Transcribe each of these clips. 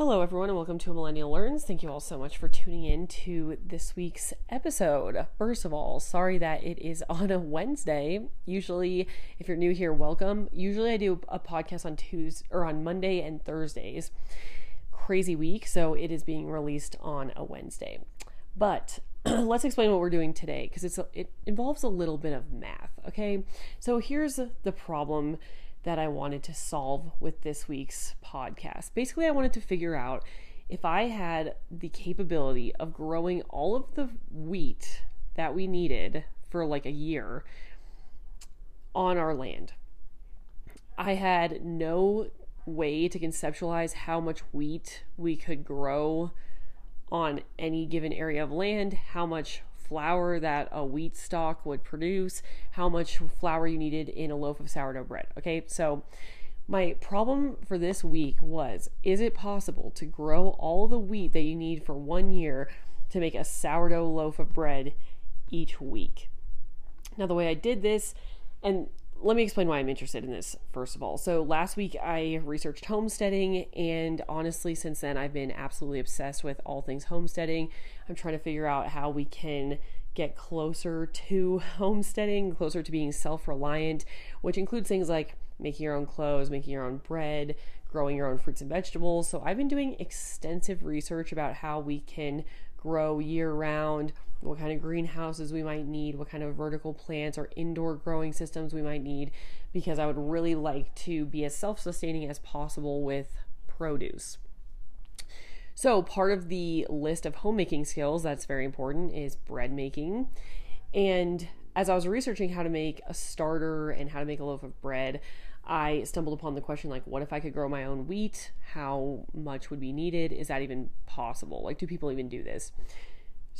Hello, everyone, and welcome to Millennial Learns. Thank you all so much for tuning in to this week's episode. First of all, sorry that it is on a Wednesday. Usually, if you're new here, welcome. Usually, I do a podcast on Tuesday or on Monday and Thursdays. Crazy week, so it is being released on a Wednesday. But let's explain what we're doing today because it's it involves a little bit of math. Okay, so here's the problem that I wanted to solve with this week's podcast. Basically, I wanted to figure out if I had the capability of growing all of the wheat that we needed for like a year on our land. I had no way to conceptualize how much wheat we could grow on any given area of land, how much flour that a wheat stalk would produce, how much flour you needed in a loaf of sourdough bread. Okay, so my problem for this week was is it possible to grow all the wheat that you need for one year to make a sourdough loaf of bread each week? Now, the way I did this, and let me explain why I'm interested in this, first of all. So, last week I researched homesteading, and honestly, since then I've been absolutely obsessed with all things homesteading. I'm trying to figure out how we can get closer to homesteading, closer to being self reliant, which includes things like making your own clothes, making your own bread, growing your own fruits and vegetables. So, I've been doing extensive research about how we can grow year round what kind of greenhouses we might need, what kind of vertical plants or indoor growing systems we might need, because I would really like to be as self sustaining as possible with produce. So, part of the list of homemaking skills that's very important is bread making. And as I was researching how to make a starter and how to make a loaf of bread, I stumbled upon the question like, what if I could grow my own wheat? How much would be needed? Is that even possible? Like, do people even do this?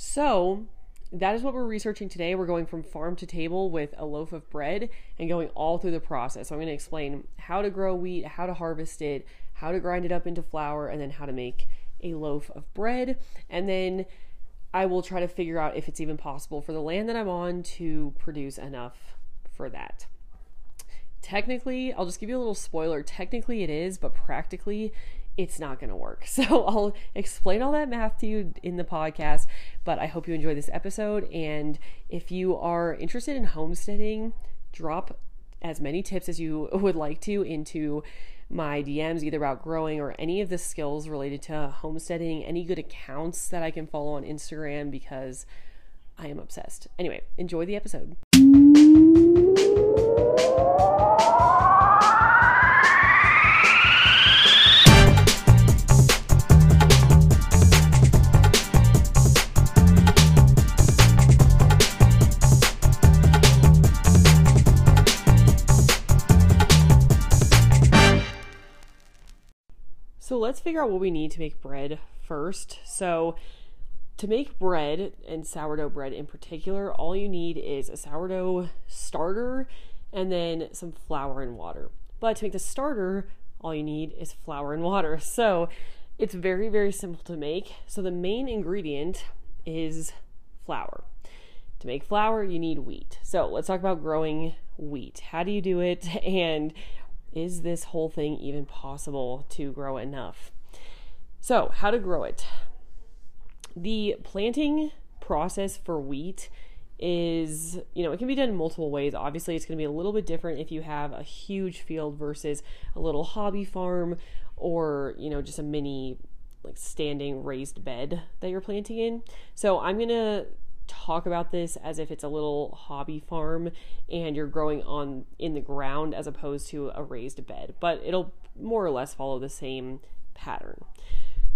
So, that is what we're researching today. We're going from farm to table with a loaf of bread and going all through the process. So I'm going to explain how to grow wheat, how to harvest it, how to grind it up into flour, and then how to make a loaf of bread. And then I will try to figure out if it's even possible for the land that I'm on to produce enough for that. Technically, I'll just give you a little spoiler. Technically, it is, but practically, it's not going to work. So I'll explain all that math to you in the podcast, but I hope you enjoy this episode. And if you are interested in homesteading, drop as many tips as you would like to into my DMs, either about growing or any of the skills related to homesteading, any good accounts that I can follow on Instagram because I am obsessed. Anyway, enjoy the episode. So let's figure out what we need to make bread first. So, to make bread and sourdough bread in particular, all you need is a sourdough starter and then some flour and water. But to make the starter, all you need is flour and water. So, it's very, very simple to make. So, the main ingredient is flour. To make flour, you need wheat. So, let's talk about growing wheat. How do you do it? And is this whole thing even possible to grow enough? So, how to grow it? The planting process for wheat is, you know, it can be done in multiple ways. Obviously, it's going to be a little bit different if you have a huge field versus a little hobby farm or, you know, just a mini like standing raised bed that you're planting in. So, I'm going to talk about this as if it's a little hobby farm and you're growing on in the ground as opposed to a raised bed, but it'll more or less follow the same pattern.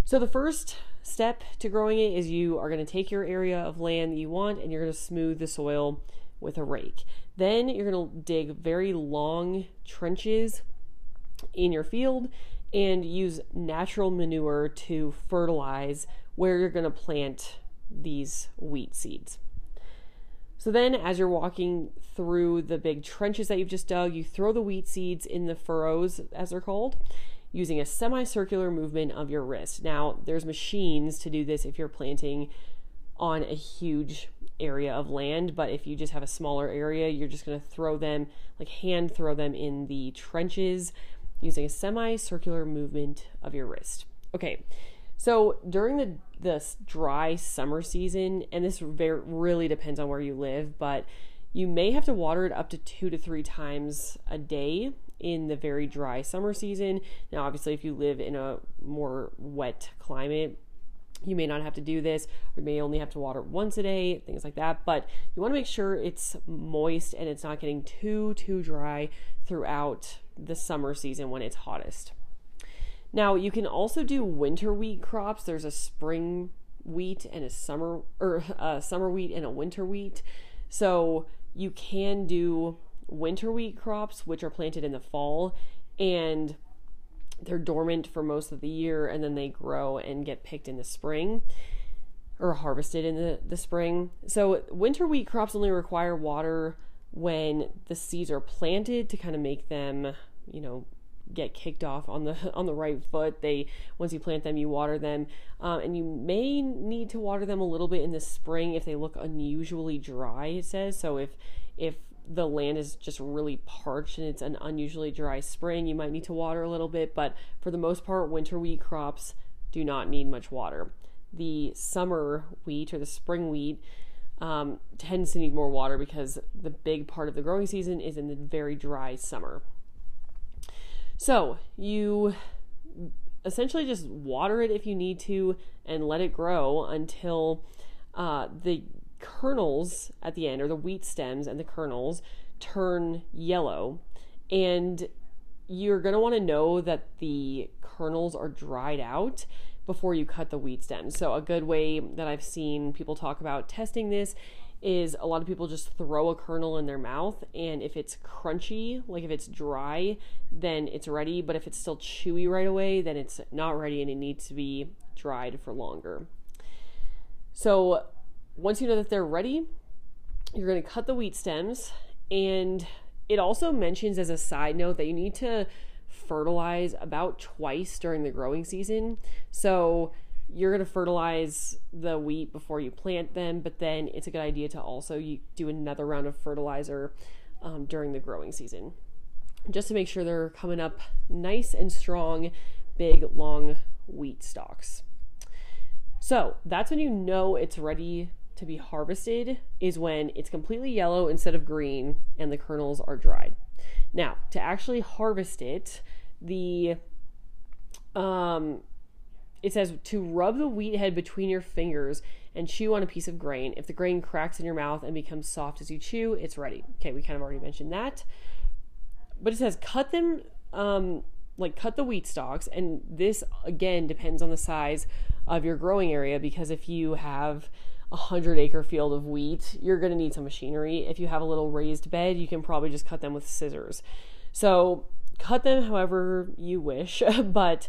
So the first step to growing it is you are going to take your area of land that you want and you're going to smooth the soil with a rake. Then you're going to dig very long trenches in your field and use natural manure to fertilize where you're going to plant these wheat seeds. So then, as you're walking through the big trenches that you've just dug, you throw the wheat seeds in the furrows, as they're called, using a semicircular movement of your wrist. Now, there's machines to do this if you're planting on a huge area of land, but if you just have a smaller area, you're just going to throw them, like hand throw them in the trenches using a semicircular movement of your wrist. Okay, so during the the dry summer season, and this very, really depends on where you live, but you may have to water it up to two to three times a day in the very dry summer season. Now, obviously, if you live in a more wet climate, you may not have to do this, or you may only have to water once a day, things like that. But you want to make sure it's moist and it's not getting too, too dry throughout the summer season when it's hottest. Now, you can also do winter wheat crops. There's a spring wheat and a summer or a summer wheat and a winter wheat. So, you can do winter wheat crops which are planted in the fall and they're dormant for most of the year and then they grow and get picked in the spring or harvested in the, the spring. So winter wheat crops only require water when the seeds are planted to kind of make them, you know, get kicked off on the on the right foot. They once you plant them, you water them, um, and you may need to water them a little bit in the spring if they look unusually dry. It says so. If if the land is just really parched and it's an unusually dry spring, you might need to water a little bit, but for the most part, winter wheat crops do not need much water. The summer wheat or the spring wheat um, tends to need more water because the big part of the growing season is in the very dry summer. So you essentially just water it if you need to and let it grow until uh, the kernels at the end, or the wheat stems and the kernels, turn yellow. And you're going to want to know that the kernels are dried out before you cut the wheat stems. So, a good way that I've seen people talk about testing this is a lot of people just throw a kernel in their mouth, and if it's crunchy, like if it's dry, then it's ready. But if it's still chewy right away, then it's not ready and it needs to be dried for longer. So, once you know that they're ready, you're going to cut the wheat stems. And it also mentions as a side note that you need to fertilize about twice during the growing season. So you're going to fertilize the wheat before you plant them, but then it's a good idea to also do another round of fertilizer um, during the growing season just to make sure they're coming up nice and strong, big, long wheat stalks. So that's when you know it's ready to be harvested is when it's completely yellow instead of green and the kernels are dried. Now, to actually harvest it, the um it says to rub the wheat head between your fingers and chew on a piece of grain. If the grain cracks in your mouth and becomes soft as you chew, it's ready. Okay, we kind of already mentioned that. But it says cut them um like cut the wheat stalks and this again depends on the size of your growing area because if you have a hundred acre field of wheat, you're going to need some machinery. If you have a little raised bed, you can probably just cut them with scissors. So cut them however you wish, but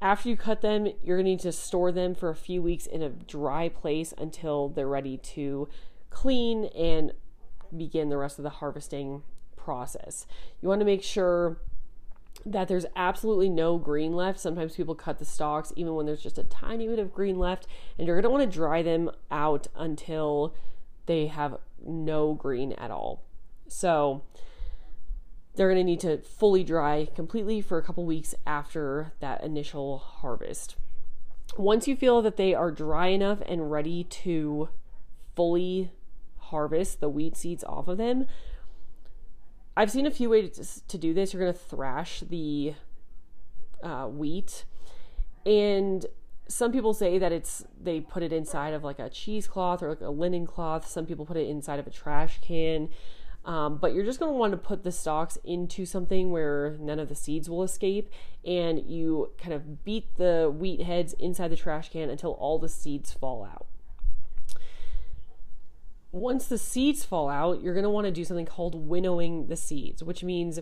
after you cut them, you're going to need to store them for a few weeks in a dry place until they're ready to clean and begin the rest of the harvesting process. You want to make sure that there's absolutely no green left. Sometimes people cut the stalks even when there's just a tiny bit of green left, and you're going to want to dry them out until they have no green at all. So they're going to need to fully dry completely for a couple weeks after that initial harvest. Once you feel that they are dry enough and ready to fully harvest the wheat seeds off of them, I've seen a few ways to do this. You're going to thrash the uh, wheat, and some people say that it's they put it inside of like a cheesecloth or like a linen cloth. Some people put it inside of a trash can. Um, but you're just going to want to put the stalks into something where none of the seeds will escape, and you kind of beat the wheat heads inside the trash can until all the seeds fall out. Once the seeds fall out, you're going to want to do something called winnowing the seeds, which means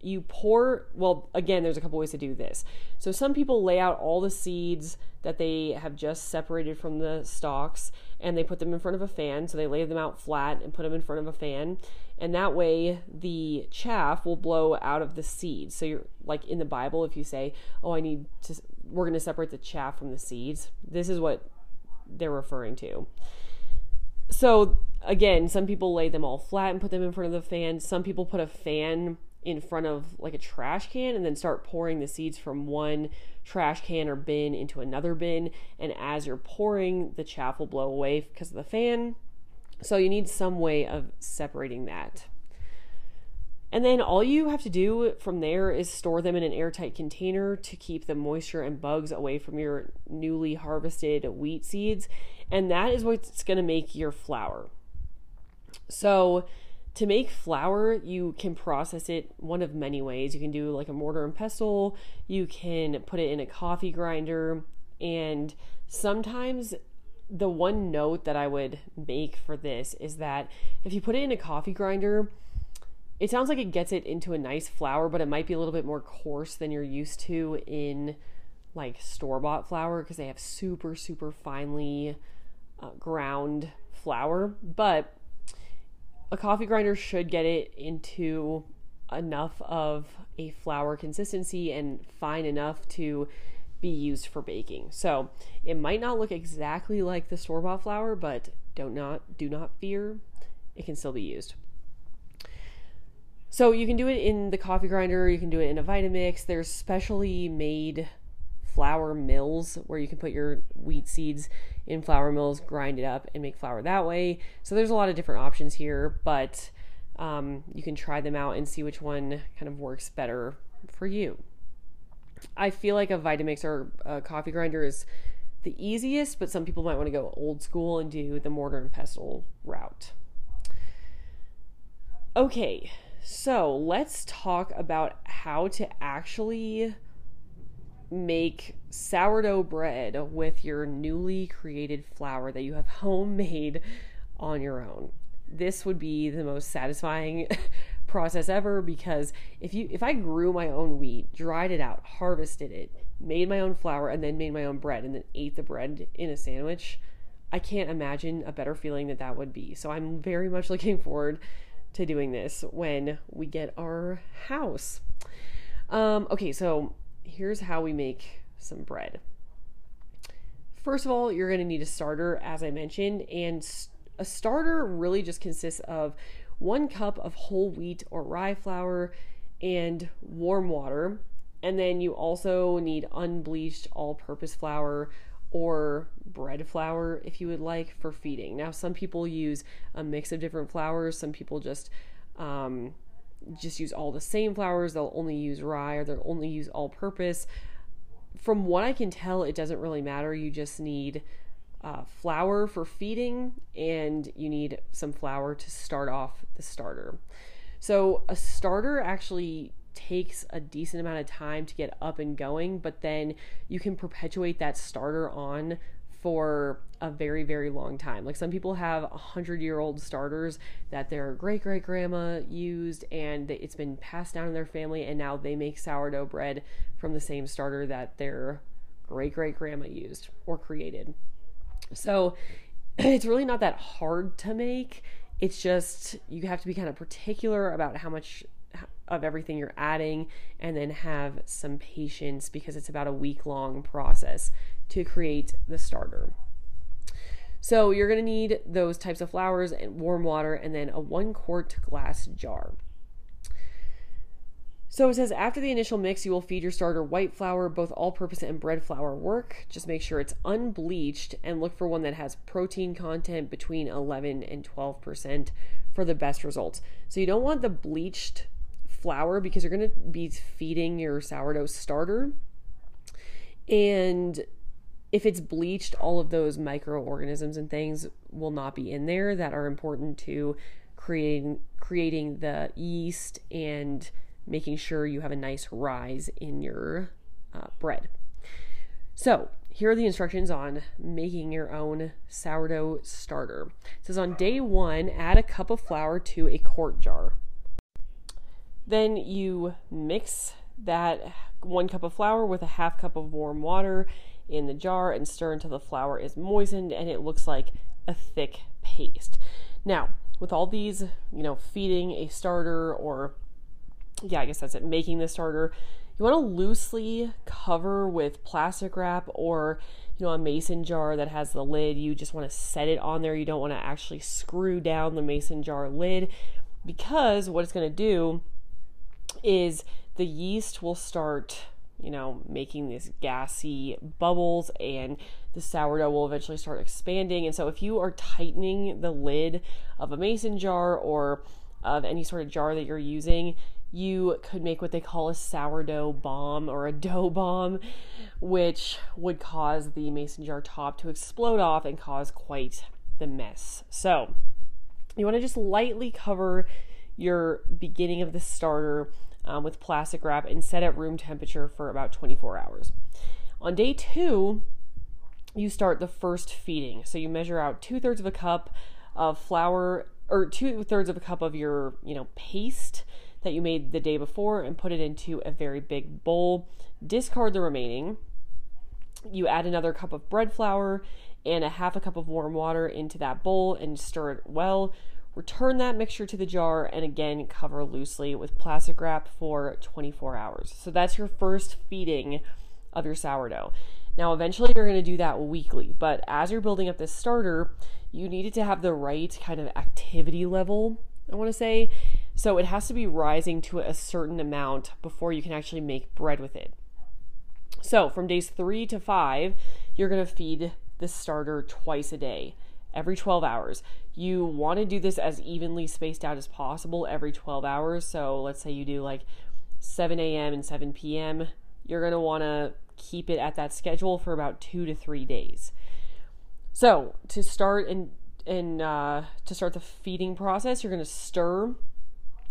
you pour well again there's a couple ways to do this. So some people lay out all the seeds that they have just separated from the stalks and they put them in front of a fan. So they lay them out flat and put them in front of a fan and that way the chaff will blow out of the seeds so you're like in the bible if you say oh i need to we're going to separate the chaff from the seeds this is what they're referring to so again, some people lay them all flat and put them in front of the fan. Some people put a fan in front of like a trash can and then start pouring the seeds from one trash can or bin into another bin. And as you're pouring, the chaff will blow away because of the fan. So you need some way of separating that. And then all you have to do from there is store them in an airtight container to keep the moisture and bugs away from your newly harvested wheat seeds. And that is what's going to make your flour. So, to make flour, you can process it one of many ways. You can do like a mortar and pestle, you can put it in a coffee grinder, and sometimes the one note that I would make for this is that if you put it in a coffee grinder, it sounds like it gets it into a nice flour, but it might be a little bit more coarse than you're used to in like store bought flour because they have super, super finely uh, ground flour. But a coffee grinder should get it into enough of a flour consistency and fine enough to be used for baking. So it might not look exactly like the store bought flour, but don't not do not fear, it can still be used. So you can do it in the coffee grinder, you can do it in a Vitamix. There's specially made flour mills where you can put your wheat seeds in flour mills, grind it up, and make flour that way. So there's a lot of different options here, but um, you can try them out and see which one kind of works better for you. I feel like a Vitamix or a coffee grinder is the easiest, but some people might want to go old school and do the mortar and pestle route. Okay, so let's talk about how to actually make sourdough bread with your newly created flour that you have homemade on your own. This would be the most satisfying process ever because if you if I grew my own wheat, dried it out, harvested it, made my own flour and then made my own bread and then ate the bread in a sandwich, I can't imagine a better feeling that that would be. So I'm very much looking forward to doing this when we get our house. Um, okay, so here's how we make some bread. First of all, you're going to need a starter, as I mentioned, and a starter really just consists of one cup of whole wheat or rye flour and warm water. And then you also need unbleached all purpose flour or bread flour if you would like for feeding. Now, some people use a mix of different flours, some people just um, just use all the same flours, they'll only use rye or they'll only use all purpose. From what I can tell, it doesn't really matter. You just need uh, flour for feeding and you need some flour to start off the starter. So, a starter actually takes a decent amount of time to get up and going, but then you can perpetuate that starter on for a very very long time like some people have a hundred year old starters that their great great grandma used and it's been passed down in their family and now they make sourdough bread from the same starter that their great great grandma used or created so it's really not that hard to make it's just you have to be kind of particular about how much of everything you're adding and then have some patience because it's about a week long process to create the starter. So you're going to need those types of flours and warm water and then a one quart glass jar. So it says after the initial mix, you will feed your starter white flour, both all purpose and bread flour work. Just make sure it's unbleached and look for one that has protein content between 11 and 12% for the best results. So you don't want the bleached flour because you're going to be feeding your sourdough starter. And if it's bleached, all of those microorganisms and things will not be in there that are important to creating creating the yeast and making sure you have a nice rise in your uh, bread. So, here are the instructions on making your own sourdough starter. It says on day one, add a cup of flour to a quart jar. Then you mix that one cup of flour with a half cup of warm water in the jar and stir until the flour is moistened and it looks like a thick paste. Now, with all these, you know, feeding a starter or yeah, I guess that's it, making the starter, you want to loosely cover with plastic wrap or you know a mason jar that has the lid. You just want to set it on there. You don't want to actually screw down the mason jar lid because what it's going to do is the yeast will start you know, making these gassy bubbles and the sourdough will eventually start expanding. And so, if you are tightening the lid of a mason jar or of any sort of jar that you're using, you could make what they call a sourdough bomb or a dough bomb, which would cause the mason jar top to explode off and cause quite the mess. So, you want to just lightly cover your beginning of the starter um, with plastic wrap and set at room temperature for about 24 hours. On day two, you start the first feeding. So you measure out two thirds of a cup of flour or two thirds of a cup of your, you know, paste that you made the day before and put it into a very big bowl. Discard the remaining. You add another cup of bread flour and a half a cup of warm water into that bowl and stir it well. Return that mixture to the jar and again cover loosely with plastic wrap for 24 hours. So that's your first feeding of your sourdough. Now, eventually, you're going to do that weekly, but as you're building up this starter, you need it to have the right kind of activity level, I want to say. So it has to be rising to a certain amount before you can actually make bread with it. So from days three to five, you're going to feed the starter twice a day every 12 hours. You want to do this as evenly spaced out as possible every 12 hours. So let's say you do like 7 a.m. and 7 p.m. You're going to want to keep it at that schedule for about two to three days. So to start and and uh, to start the feeding process, you're going to stir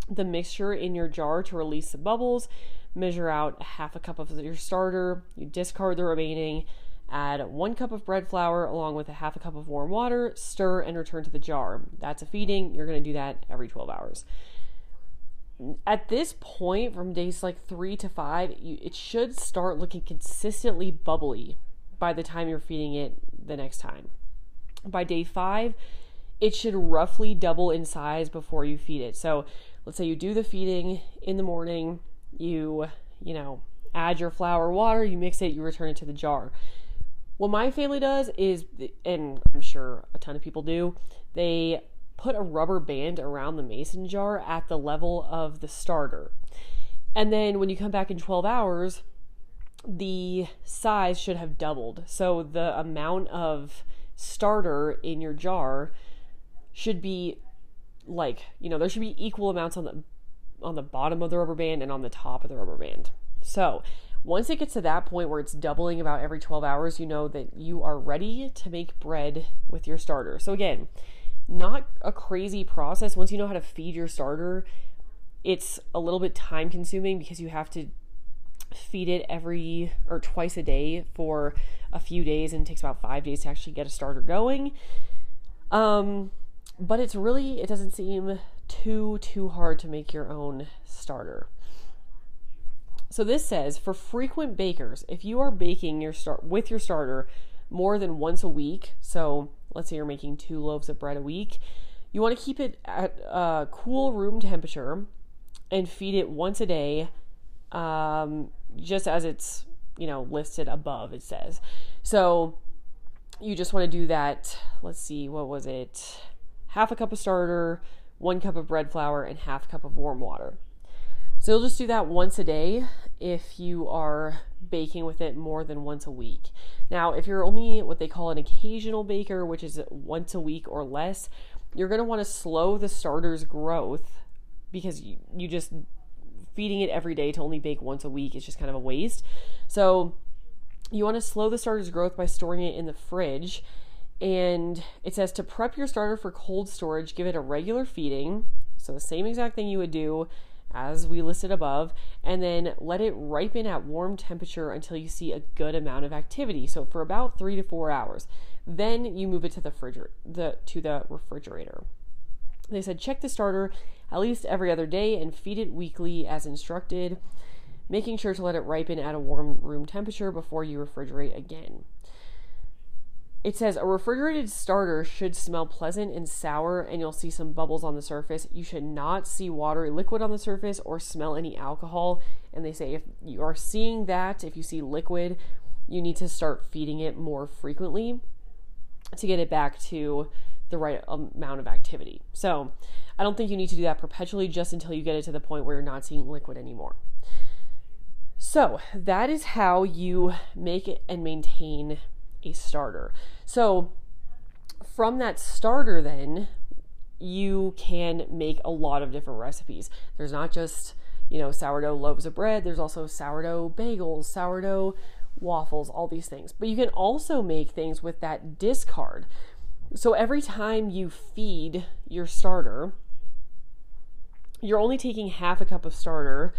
the mixture in your jar to release the bubbles. Measure out half a cup of your starter. You discard the remaining Add one cup of bread flour along with a half a cup of warm water, stir and return to the jar. That's a feeding. You're going to do that every 12 hours. At this point, from days like three to five, you, it should start looking consistently bubbly by the time you're feeding it the next time. By day five, it should roughly double in size before you feed it. So let's say you do the feeding in the morning, you, you know, add your flour, water, you mix it, you return it to the jar. What my family does is, and I'm sure a ton of people do, they put a rubber band around the mason jar at the level of the starter. And then when you come back in 12 hours, the size should have doubled. So the amount of starter in your jar should be like, you know, there should be equal amounts on the on the bottom of the rubber band and on the top of the rubber band. So, once it gets to that point where it's doubling about every 12 hours, you know that you are ready to make bread with your starter. So, again, not a crazy process. Once you know how to feed your starter, it's a little bit time consuming because you have to feed it every or twice a day for a few days and it takes about five days to actually get a starter going. Um, but it's really, it doesn't seem too, too hard to make your own starter. So this says for frequent bakers, if you are baking your start with your starter more than once a week, so let's say you're making two loaves of bread a week, you want to keep it at uh, cool room temperature and feed it once a day, um, just as it's you know listed above. It says so. You just want to do that. Let's see, what was it? Half a cup of starter, one cup of bread flour, and half cup of warm water. So you'll just do that once a day if you are baking with it more than once a week. Now, if you're only what they call an occasional baker, which is once a week or less, you're going to want to slow the starter's growth because you, you just feeding it every day to only bake once a week is just kind of a waste. So, you want to slow the starter's growth by storing it in the fridge. And it says to prep your starter for cold storage, give it a regular feeding. So, the same exact thing you would do as we listed above, and then let it ripen at warm temperature until you see a good amount of activity. So for about three to four hours. Then you move it to the refrigerator, the to the refrigerator. They said check the starter at least every other day and feed it weekly as instructed, making sure to let it ripen at a warm room temperature before you refrigerate again. It says a refrigerated starter should smell pleasant and sour, and you'll see some bubbles on the surface. You should not see watery liquid on the surface or smell any alcohol. And they say if you are seeing that, if you see liquid, you need to start feeding it more frequently to get it back to the right amount of activity. So I don't think you need to do that perpetually just until you get it to the point where you're not seeing liquid anymore. So that is how you make and maintain a starter. So from that starter, then you can make a lot of different recipes. There's not just, you know, sourdough loaves of bread, there's also sourdough bagels, sourdough waffles, all these things. But you can also make things with that discard. So every time you feed your starter, you're only taking half a cup of starter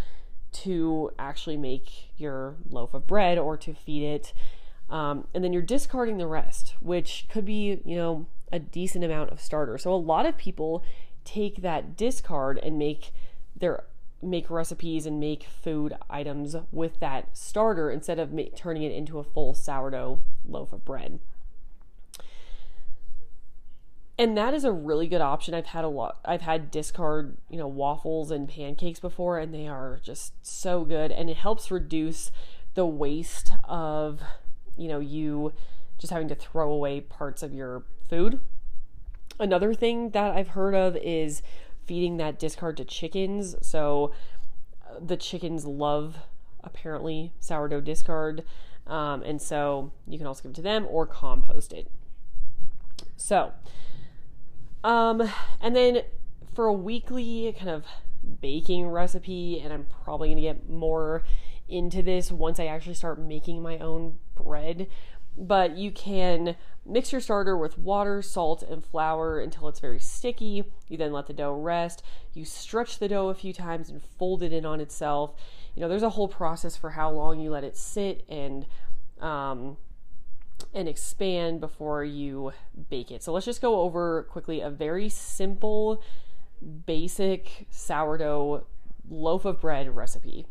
to actually make your loaf of bread or to feed it. Um, and then you're discarding the rest, which could be, you know, a decent amount of starter. So a lot of people take that discard and make their make recipes and make food items with that starter instead of turning it into a full sourdough loaf of bread. And that is a really good option. I've had a lot I've had discard, you know, waffles and pancakes before and they are just so good and it helps reduce the waste of, you know, you just having to throw away parts of your food. Another thing that I've heard of is feeding that discard to chickens. So uh, the chickens love apparently sourdough discard. Um, and so you can also give it to them or compost it. So, um, and then for a weekly kind of baking recipe, and I'm probably going to get more into this once I actually start making my own bread but you can mix your starter with water, salt, and flour until it's very sticky. You then let the dough rest. You stretch the dough a few times and fold it in on itself. You know, there's a whole process for how long you let it sit and um, and expand before you bake it. So let's just go over quickly a very simple, basic sourdough loaf of bread recipe.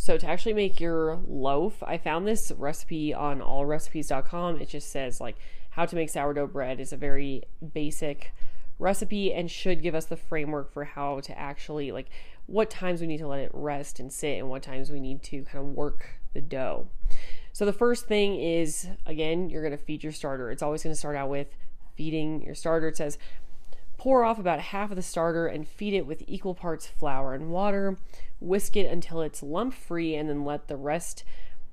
So to actually make your loaf, I found this recipe on allrecipes.com. It just says like how to make sourdough bread is a very basic recipe and should give us the framework for how to actually like what times we need to let it rest and sit and what times we need to kind of work the dough. So the first thing is again, you're going to feed your starter. It's always going to start out with feeding your starter. It says pour off about half of the starter and feed it with equal parts flour and water whisk it until it's lump free, and then let the rest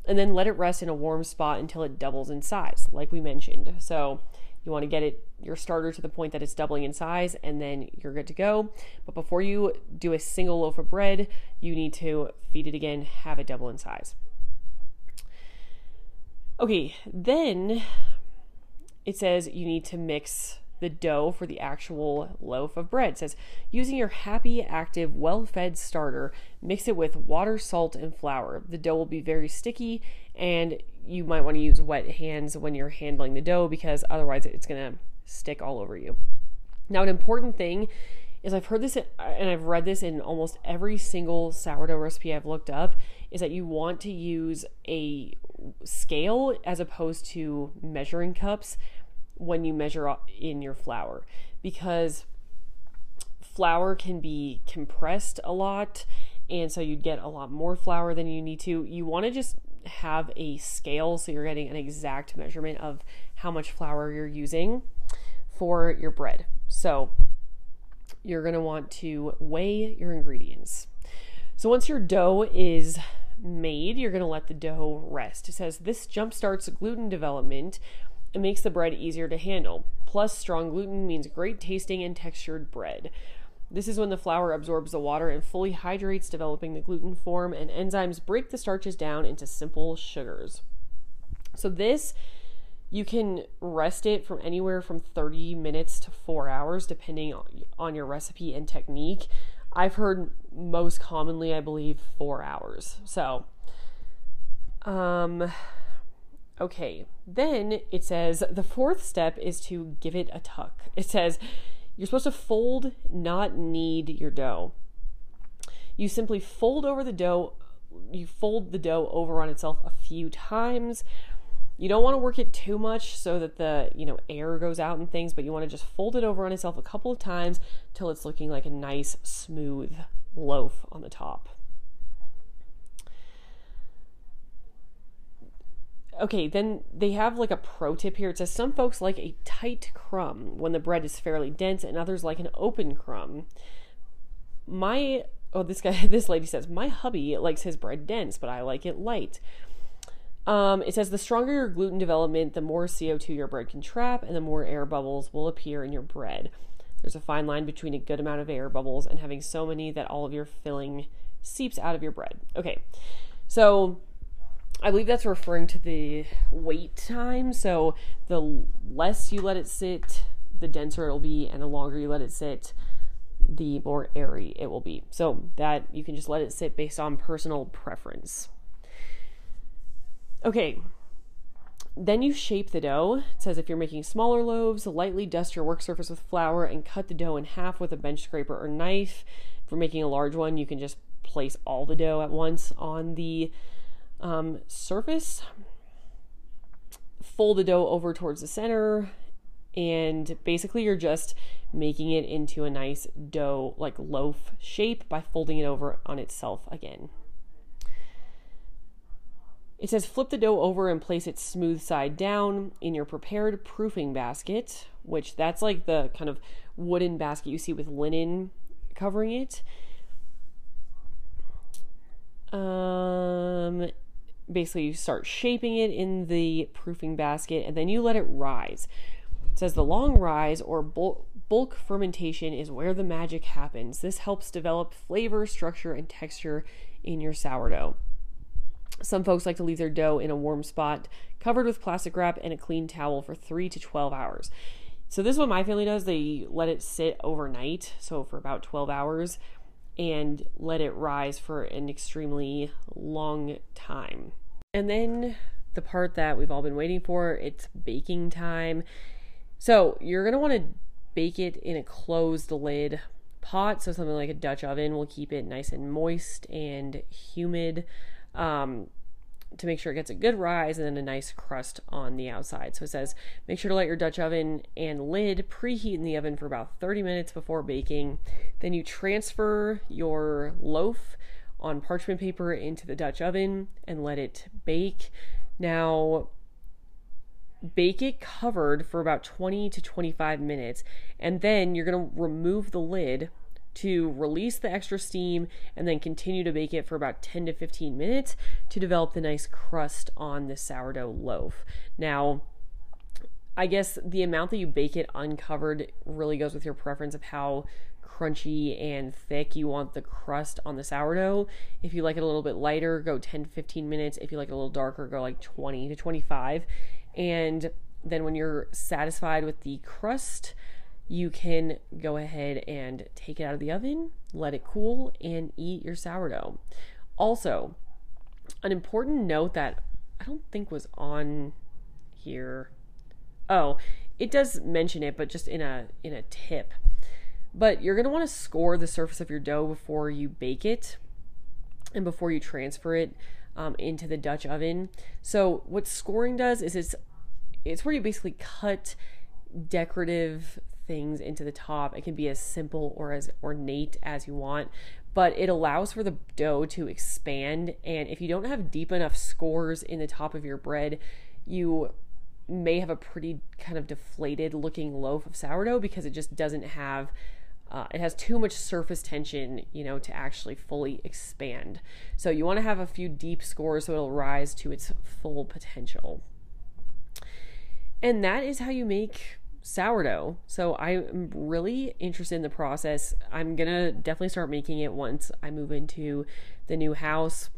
and then let it rest in a warm spot until it doubles in size, like we mentioned. So you want to get it your starter to the point that it's doubling in size and then you're good to go. But before you do a single loaf of bread, you need to feed it again, have it double in size. Okay, then it says you need to mix the dough for the actual loaf of bread. It says using your happy, active, well fed starter, mix it with water, salt, and flour. The dough will be very sticky, and you might want to use wet hands when you're handling the dough because otherwise it's going to stick all over you. Now, an important thing is I've heard this and I've read this in almost every single sourdough recipe I've looked up is that you want to use a scale as opposed to measuring cups when you measure in your flour because flour can be compressed a lot and so you'd get a lot more flour than you need to. You want to just have a scale so you're getting an exact measurement of how much flour you're using for your bread. So you're going to want to weigh your ingredients. So once your dough is made, you're going to let the dough rest. It says this jumpstarts gluten development it makes the bread easier to handle. Plus, strong gluten means great tasting and textured bread. This is when the flour absorbs the water and fully hydrates, developing the gluten form, and enzymes break the starches down into simple sugars. So, this you can rest it from anywhere from 30 minutes to four hours, depending on your recipe and technique. I've heard most commonly, I believe, four hours. So, um, Okay, then it says the fourth step is to give it a tuck. It says you're supposed to fold, not knead your dough. You simply fold over the dough, you fold the dough over on itself a few times. You don't want to work it too much so that the, you know, air goes out and things, but you want to just fold it over on itself a couple of times till it's looking like a nice smooth loaf on the top. Okay, then they have like a pro tip here. It says some folks like a tight crumb when the bread is fairly dense, and others like an open crumb. My oh, this guy, this lady says my hubby likes his bread dense, but I like it light. Um, it says the stronger your gluten development, the more CO2 your bread can trap, and the more air bubbles will appear in your bread. There's a fine line between a good amount of air bubbles and having so many that all of your filling seeps out of your bread. Okay, so I believe that's referring to the wait time. So the less you let it sit, the denser it'll be, and the longer you let it sit, the more airy it will be. So that you can just let it sit based on personal preference. Okay. Then you shape the dough. It says if you're making smaller loaves, lightly dust your work surface with flour and cut the dough in half with a bench scraper or knife. If we're making a large one, you can just place all the dough at once on the um, surface. Fold the dough over towards the center, and basically you're just making it into a nice dough, like loaf shape, by folding it over on itself again. It says flip the dough over and place it smooth side down in your prepared proofing basket, which that's like the kind of wooden basket you see with linen covering it. Um, basically you start shaping it in the proofing basket and then you let it rise. It says the long rise or bulk, fermentation is where the magic happens. This helps develop flavor, structure, and texture in your sourdough. Some folks like to leave their dough in a warm spot, covered with plastic wrap and a clean towel for 3 to 12 hours. So, this is what my family does. They let it sit overnight, so for about 12 hours and let it rise for an extremely long time. And then the part that we've all been waiting for, it's baking time. So you're going to want to bake it in a closed lid pot. So something like a Dutch oven will keep it nice and moist and humid. Um, to make sure it gets a good rise and then a nice crust on the outside. So it says make sure to let your Dutch oven and lid preheat in the oven for about 30 minutes before baking. Then you transfer your loaf on parchment paper into the Dutch oven and let it bake. Now, bake it covered for about 20 to 25 minutes, and then you're going to remove the lid to release the extra steam and then continue to bake it for about 10 to 15 minutes to develop the nice crust on the sourdough loaf. Now, I guess the amount that you bake it uncovered really goes with your preference of how crunchy and thick you want the crust on the sourdough. If you like it a little bit lighter, go 10 to 15 minutes. If you like it a little darker, go like 20 to 25. And then when you're satisfied with the crust, you can go ahead and take it out of the oven, let it cool, and eat your sourdough. Also, an important note that I don't think was on here. Oh, it does mention it, but just in a in a tip. But you're gonna want to score the surface of your dough before you bake it, and before you transfer it um, into the Dutch oven. So what scoring does is it's it's where you basically cut decorative things into the top. It can be as simple or as ornate as you want, but it allows for the dough to expand. And if you don't have deep enough scores in the top of your bread, you may have a pretty kind of deflated looking loaf of sourdough because it just doesn't have uh, it has too much surface tension, you know, to actually fully expand. So you want to have a few deep scores so it'll rise to its full potential. And that is how you make sourdough. So I'm really interested in the process. I'm going to definitely start making it once I move into the new house.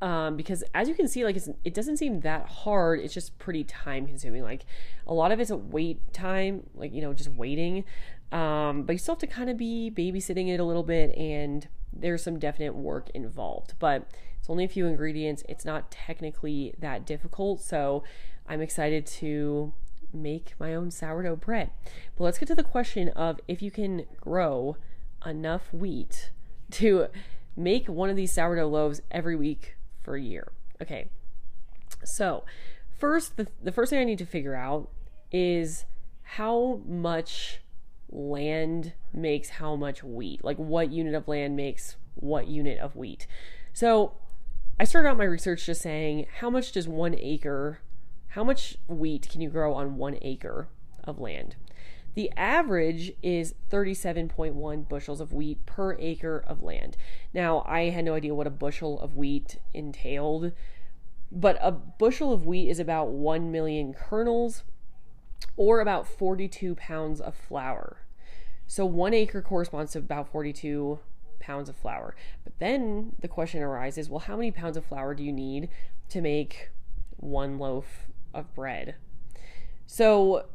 Um, because as you can see, like it doesn't seem that hard. It's just pretty time consuming. Like a lot of it's a wait time, like you know, just waiting. Um, but you still have to kind of be babysitting it a little bit, and there's some definite work involved. But it's only a few ingredients. It's not technically that difficult. So I'm excited to make my own sourdough bread. But let's get to the question of if you can grow enough wheat to make one of these sourdough loaves every week for a year. Okay. So, first the, the first thing I need to figure out is how much land makes how much wheat. Like what unit of land makes what unit of wheat. So, I started out my research just saying how much does one acre, how much wheat can you grow on one acre of land? The average is 37.1 bushels of wheat per acre of land. Now, I had no idea what a bushel of wheat entailed, but a bushel of wheat is about 1 million kernels or about 42 pounds of flour. So, one acre corresponds to about 42 pounds of flour. But then the question arises well, how many pounds of flour do you need to make one loaf of bread? So,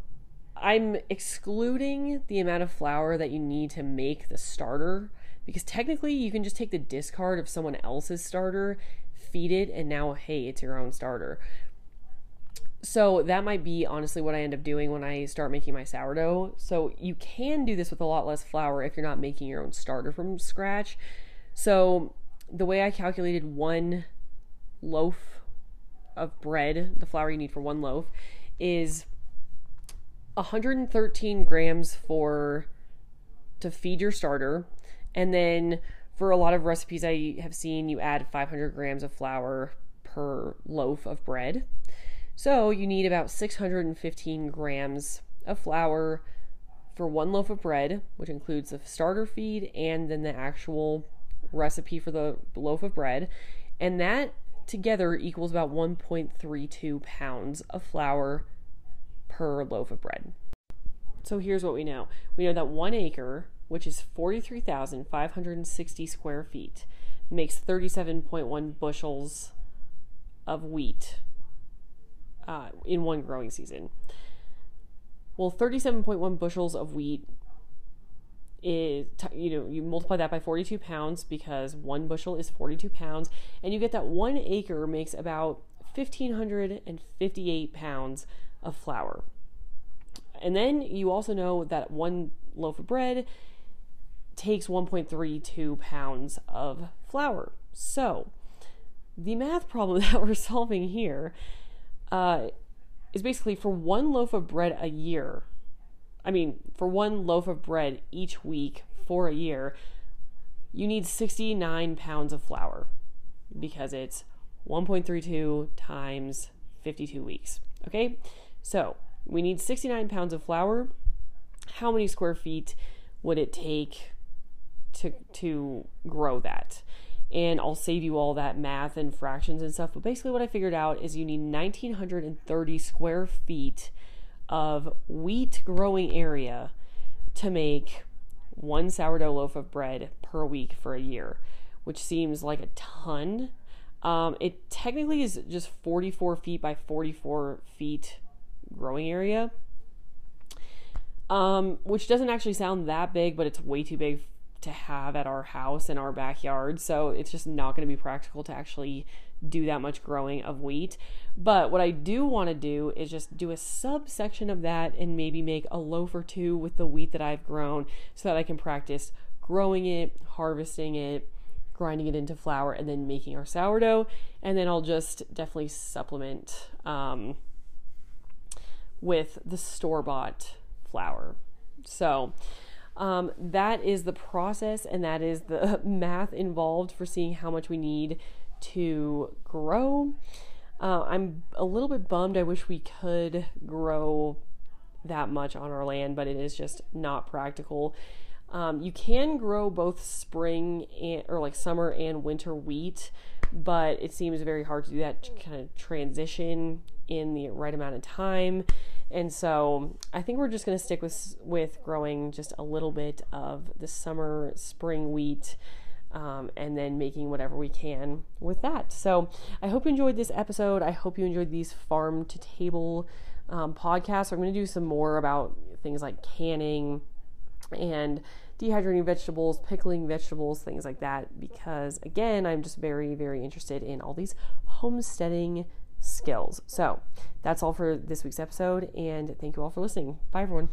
I'm excluding the amount of flour that you need to make the starter because technically you can just take the discard of someone else's starter, feed it, and now, hey, it's your own starter. So that might be honestly what I end up doing when I start making my sourdough. So you can do this with a lot less flour if you're not making your own starter from scratch. So the way I calculated one loaf of bread, the flour you need for one loaf, is 113 grams for to feed your starter, and then for a lot of recipes I have seen, you add 500 grams of flour per loaf of bread. So you need about 615 grams of flour for one loaf of bread, which includes the starter feed and then the actual recipe for the loaf of bread. And that together equals about 1.32 pounds of flour per loaf of bread. So here's what we know we know that one acre, which is 43,560 square feet, makes 37.1 bushels of wheat uh, in one growing season. Well, 37.1 bushels of wheat is, you know, you multiply that by 42 pounds because one bushel is 42 pounds, and you get that one acre makes about 1,558 pounds of flour. And then you also know that one loaf of bread takes 1.32 pounds of flour. So, the math problem that we're solving here uh, is basically for one loaf of bread a year. I mean, for one loaf of bread each week for a year, you need 69 pounds of flour because it's 1.32 times 52 weeks. Okay, so we need 69 pounds of flour. How many square feet would it take to to grow that? And I'll save you all that math and fractions and stuff. But basically, what I figured out is you need 1,930 square feet of wheat growing area to make one sourdough loaf of bread per week for a year, which seems like a ton. Um, it technically is just 44 feet by 44 feet growing area. Um, which doesn't actually sound that big, but it's way too big to have at our house in our backyard. So it's just not going to be practical to actually do that much growing of wheat. But what I do want to do is just do a subsection of that and maybe make a loaf or two with the wheat that I've grown so that I can practice growing it, harvesting it, grinding it into flour, and then making our sourdough. And then I'll just definitely supplement um, with the store bought flour. So, um, that is the process and that is the math involved for seeing how much we need to grow. Uh, I'm a little bit bummed. I wish we could grow that much on our land, but it is just not practical. Um, you can grow both spring and, or like summer and winter wheat, but it seems very hard to do that kind of transition in the right amount of time. And so I think we're just going to stick with with growing just a little bit of the summer spring wheat. Um, and then making whatever we can with that. So I hope you enjoyed this episode. I hope you enjoyed these farm to table um, podcasts. I'm going to do some more about things like canning and dehydrating vegetables, pickling vegetables, things like that, because again, I'm just very, very interested in all these homesteading skills. So that's all for this week's episode, and thank you all for listening. Bye, everyone.